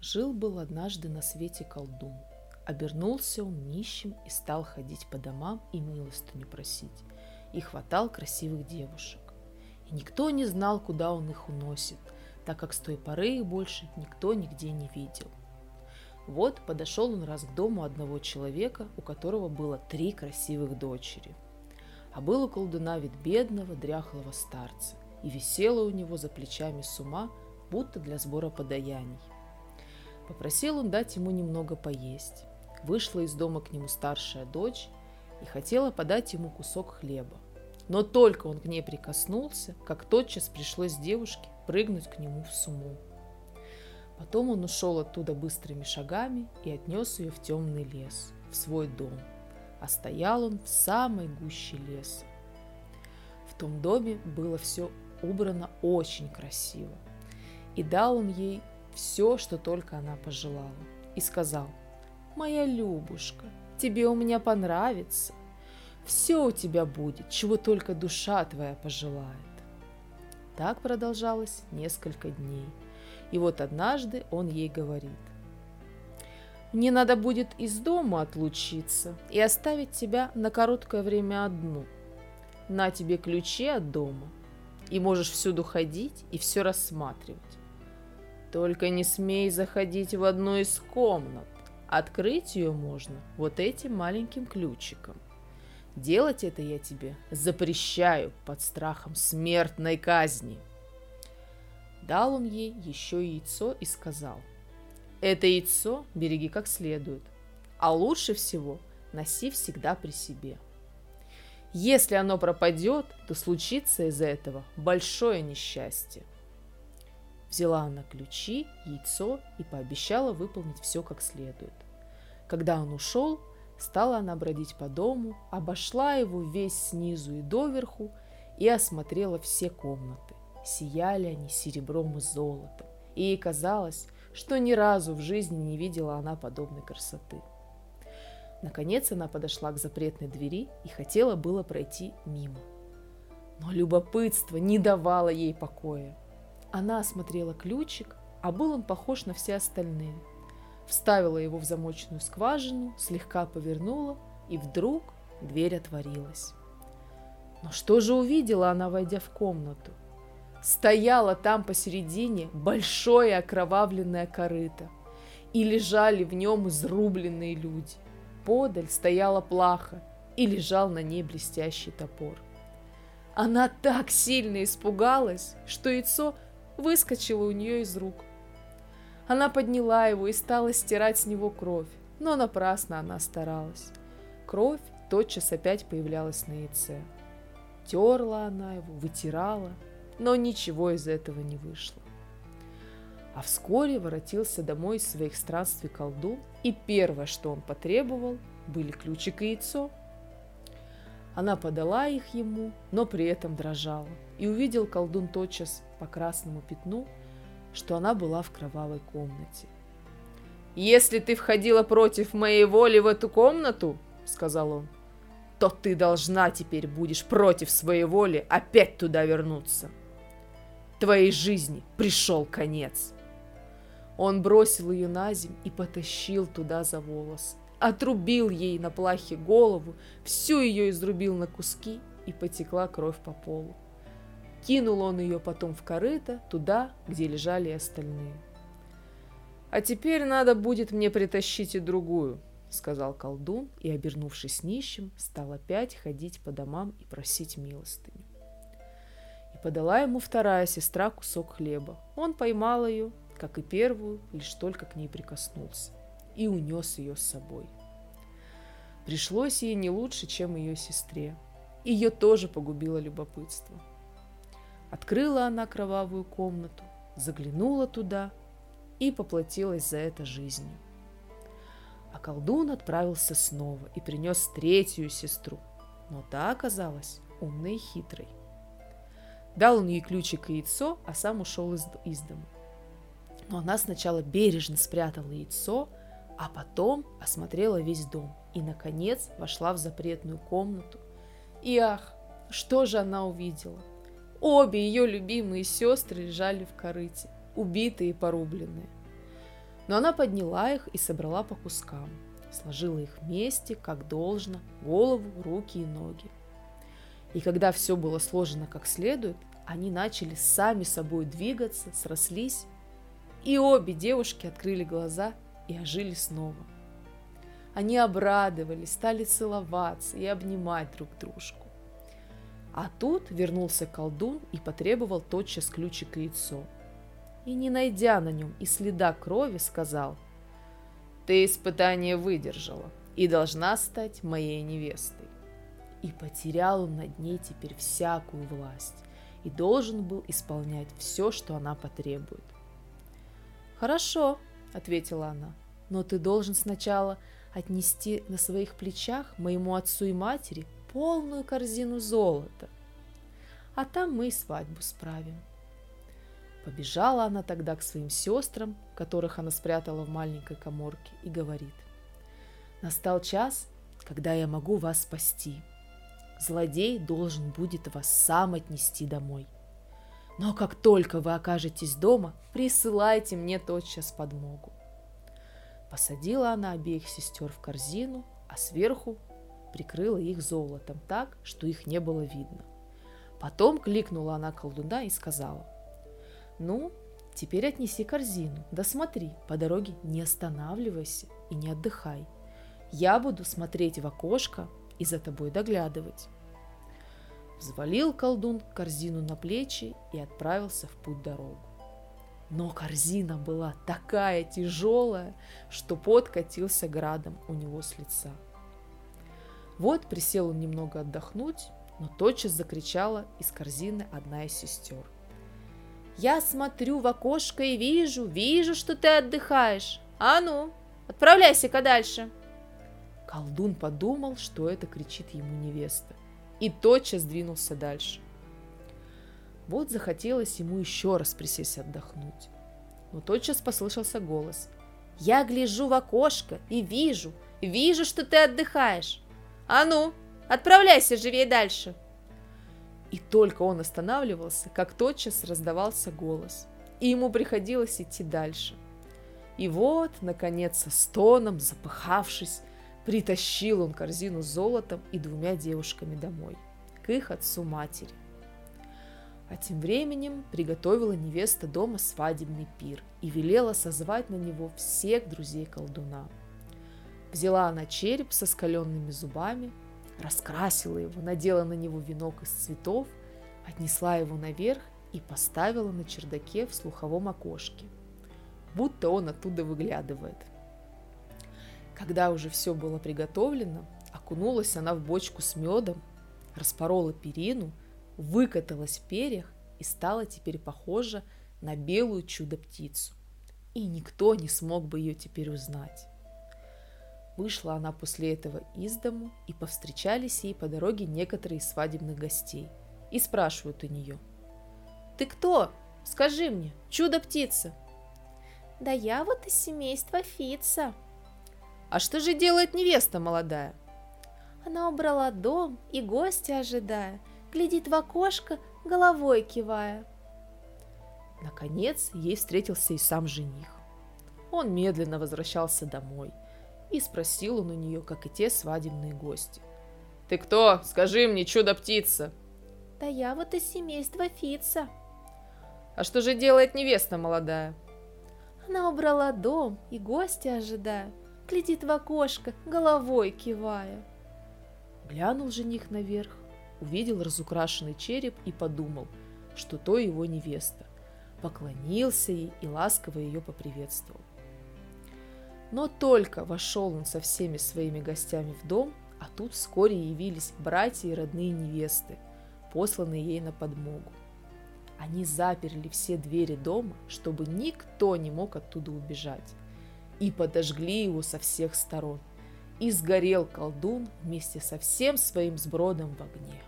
Жил-был однажды на свете колдун. Обернулся он нищим и стал ходить по домам и милостыню просить. И хватал красивых девушек. И никто не знал, куда он их уносит, так как с той поры их больше никто нигде не видел. Вот подошел он раз к дому одного человека, у которого было три красивых дочери. А был у колдуна вид бедного, дряхлого старца, и висела у него за плечами сума, будто для сбора подаяний. Попросил он дать ему немного поесть. Вышла из дома к нему старшая дочь и хотела подать ему кусок хлеба. Но только он к ней прикоснулся, как тотчас пришлось девушке прыгнуть к нему в суму. Потом он ушел оттуда быстрыми шагами и отнес ее в темный лес, в свой дом. А стоял он в самой гуще леса. В том доме было все убрано очень красиво. И дал он ей все, что только она пожелала. И сказал, «Моя Любушка, тебе у меня понравится. Все у тебя будет, чего только душа твоя пожелает». Так продолжалось несколько дней. И вот однажды он ей говорит, «Мне надо будет из дома отлучиться и оставить тебя на короткое время одну. На тебе ключи от дома, и можешь всюду ходить и все рассматривать. Только не смей заходить в одну из комнат. Открыть ее можно вот этим маленьким ключиком. Делать это я тебе запрещаю под страхом смертной казни. Дал он ей еще яйцо и сказал, это яйцо береги как следует, а лучше всего носи всегда при себе. Если оно пропадет, то случится из-за этого большое несчастье. Взяла она ключи, яйцо и пообещала выполнить все как следует. Когда он ушел, стала она бродить по дому, обошла его весь снизу и доверху и осмотрела все комнаты. Сияли они серебром и золотом, и ей казалось, что ни разу в жизни не видела она подобной красоты. Наконец она подошла к запретной двери и хотела было пройти мимо. Но любопытство не давало ей покоя. Она осмотрела ключик, а был он похож на все остальные. Вставила его в замочную скважину, слегка повернула, и вдруг дверь отворилась. Но что же увидела она, войдя в комнату? Стояло там посередине большое окровавленное корыто, и лежали в нем изрубленные люди. Подаль стояла плаха, и лежал на ней блестящий топор. Она так сильно испугалась, что яйцо выскочило у нее из рук. Она подняла его и стала стирать с него кровь, но напрасно она старалась. Кровь тотчас опять появлялась на яйце. Терла она его, вытирала, но ничего из этого не вышло. А вскоре воротился домой из своих странствий колдун, и первое, что он потребовал, были ключик и яйцо. Она подала их ему, но при этом дрожала, и увидел колдун тотчас по красному пятну, что она была в кровавой комнате. «Если ты входила против моей воли в эту комнату, — сказал он, — то ты должна теперь будешь против своей воли опять туда вернуться. Твоей жизни пришел конец». Он бросил ее на земь и потащил туда за волос. Отрубил ей на плахе голову, всю ее изрубил на куски, и потекла кровь по полу. Кинул он ее потом в корыто, туда, где лежали остальные. «А теперь надо будет мне притащить и другую», — сказал колдун, и, обернувшись нищим, стал опять ходить по домам и просить милостыню. И подала ему вторая сестра кусок хлеба. Он поймал ее, как и первую, лишь только к ней прикоснулся, и унес ее с собой. Пришлось ей не лучше, чем ее сестре. Ее тоже погубило любопытство. Открыла она кровавую комнату, заглянула туда и поплатилась за это жизнью. А колдун отправился снова и принес третью сестру, но та оказалась умной и хитрой. Дал он ей ключик и яйцо, а сам ушел из, из дома. Но она сначала бережно спрятала яйцо, а потом осмотрела весь дом и, наконец, вошла в запретную комнату. И ах, что же она увидела? Обе ее любимые сестры лежали в корыте, убитые и порубленные. Но она подняла их и собрала по кускам, сложила их вместе, как должно, голову, руки и ноги. И когда все было сложено как следует, они начали сами собой двигаться, срослись, и обе девушки открыли глаза и ожили снова. Они обрадовались, стали целоваться и обнимать друг дружку. А тут вернулся колдун и потребовал тотчас ключик и яйцо. И не найдя на нем и следа крови, сказал, «Ты испытание выдержала и должна стать моей невестой». И потерял он над ней теперь всякую власть и должен был исполнять все, что она потребует. «Хорошо», — ответила она, — «но ты должен сначала отнести на своих плечах моему отцу и матери полную корзину золота, а там мы и свадьбу справим». Побежала она тогда к своим сестрам, которых она спрятала в маленькой коморке, и говорит, «Настал час, когда я могу вас спасти злодей должен будет вас сам отнести домой. Но как только вы окажетесь дома, присылайте мне тотчас подмогу. Посадила она обеих сестер в корзину, а сверху прикрыла их золотом так, что их не было видно. Потом кликнула она колдуна и сказала, «Ну, теперь отнеси корзину, да смотри, по дороге не останавливайся и не отдыхай. Я буду смотреть в окошко, и за тобой доглядывать. Взвалил колдун корзину на плечи и отправился в путь дорогу. Но корзина была такая тяжелая, что пот катился градом у него с лица. Вот присел он немного отдохнуть, но тотчас закричала из корзины одна из сестер. «Я смотрю в окошко и вижу, вижу, что ты отдыхаешь. А ну, отправляйся-ка дальше!» Колдун подумал, что это кричит ему невеста, и тотчас двинулся дальше. Вот захотелось ему еще раз присесть отдохнуть. Но тотчас послышался голос. «Я гляжу в окошко и вижу, вижу, что ты отдыхаешь. А ну, отправляйся живее дальше!» И только он останавливался, как тотчас раздавался голос, и ему приходилось идти дальше. И вот, наконец, со стоном, запыхавшись, Притащил он корзину с золотом и двумя девушками домой, к их отцу матери. А тем временем приготовила невеста дома свадебный пир и велела созвать на него всех друзей колдуна. Взяла она череп со скаленными зубами, раскрасила его, надела на него венок из цветов, отнесла его наверх и поставила на чердаке в слуховом окошке, будто он оттуда выглядывает – когда уже все было приготовлено, окунулась она в бочку с медом, распорола перину, выкаталась в перьях и стала теперь похожа на белую чудо-птицу. И никто не смог бы ее теперь узнать. Вышла она после этого из дому, и повстречались ей по дороге некоторые свадебных гостей. И спрашивают у нее. «Ты кто? Скажи мне, чудо-птица!» «Да я вот из семейства Фица», а что же делает невеста молодая? Она убрала дом и гостя ожидая, глядит в окошко, головой кивая. Наконец ей встретился и сам жених. Он медленно возвращался домой, и спросил он у нее, как и те свадебные гости. «Ты кто? Скажи мне, чудо-птица!» «Да я вот из семейства Фица». «А что же делает невеста молодая?» Она убрала дом и гостя ожидая, глядит в окошко, головой кивая. Глянул жених наверх, увидел разукрашенный череп и подумал, что то его невеста. Поклонился ей и ласково ее поприветствовал. Но только вошел он со всеми своими гостями в дом, а тут вскоре явились братья и родные невесты, посланные ей на подмогу. Они заперли все двери дома, чтобы никто не мог оттуда убежать и подожгли его со всех сторон. И сгорел колдун вместе со всем своим сбродом в огне.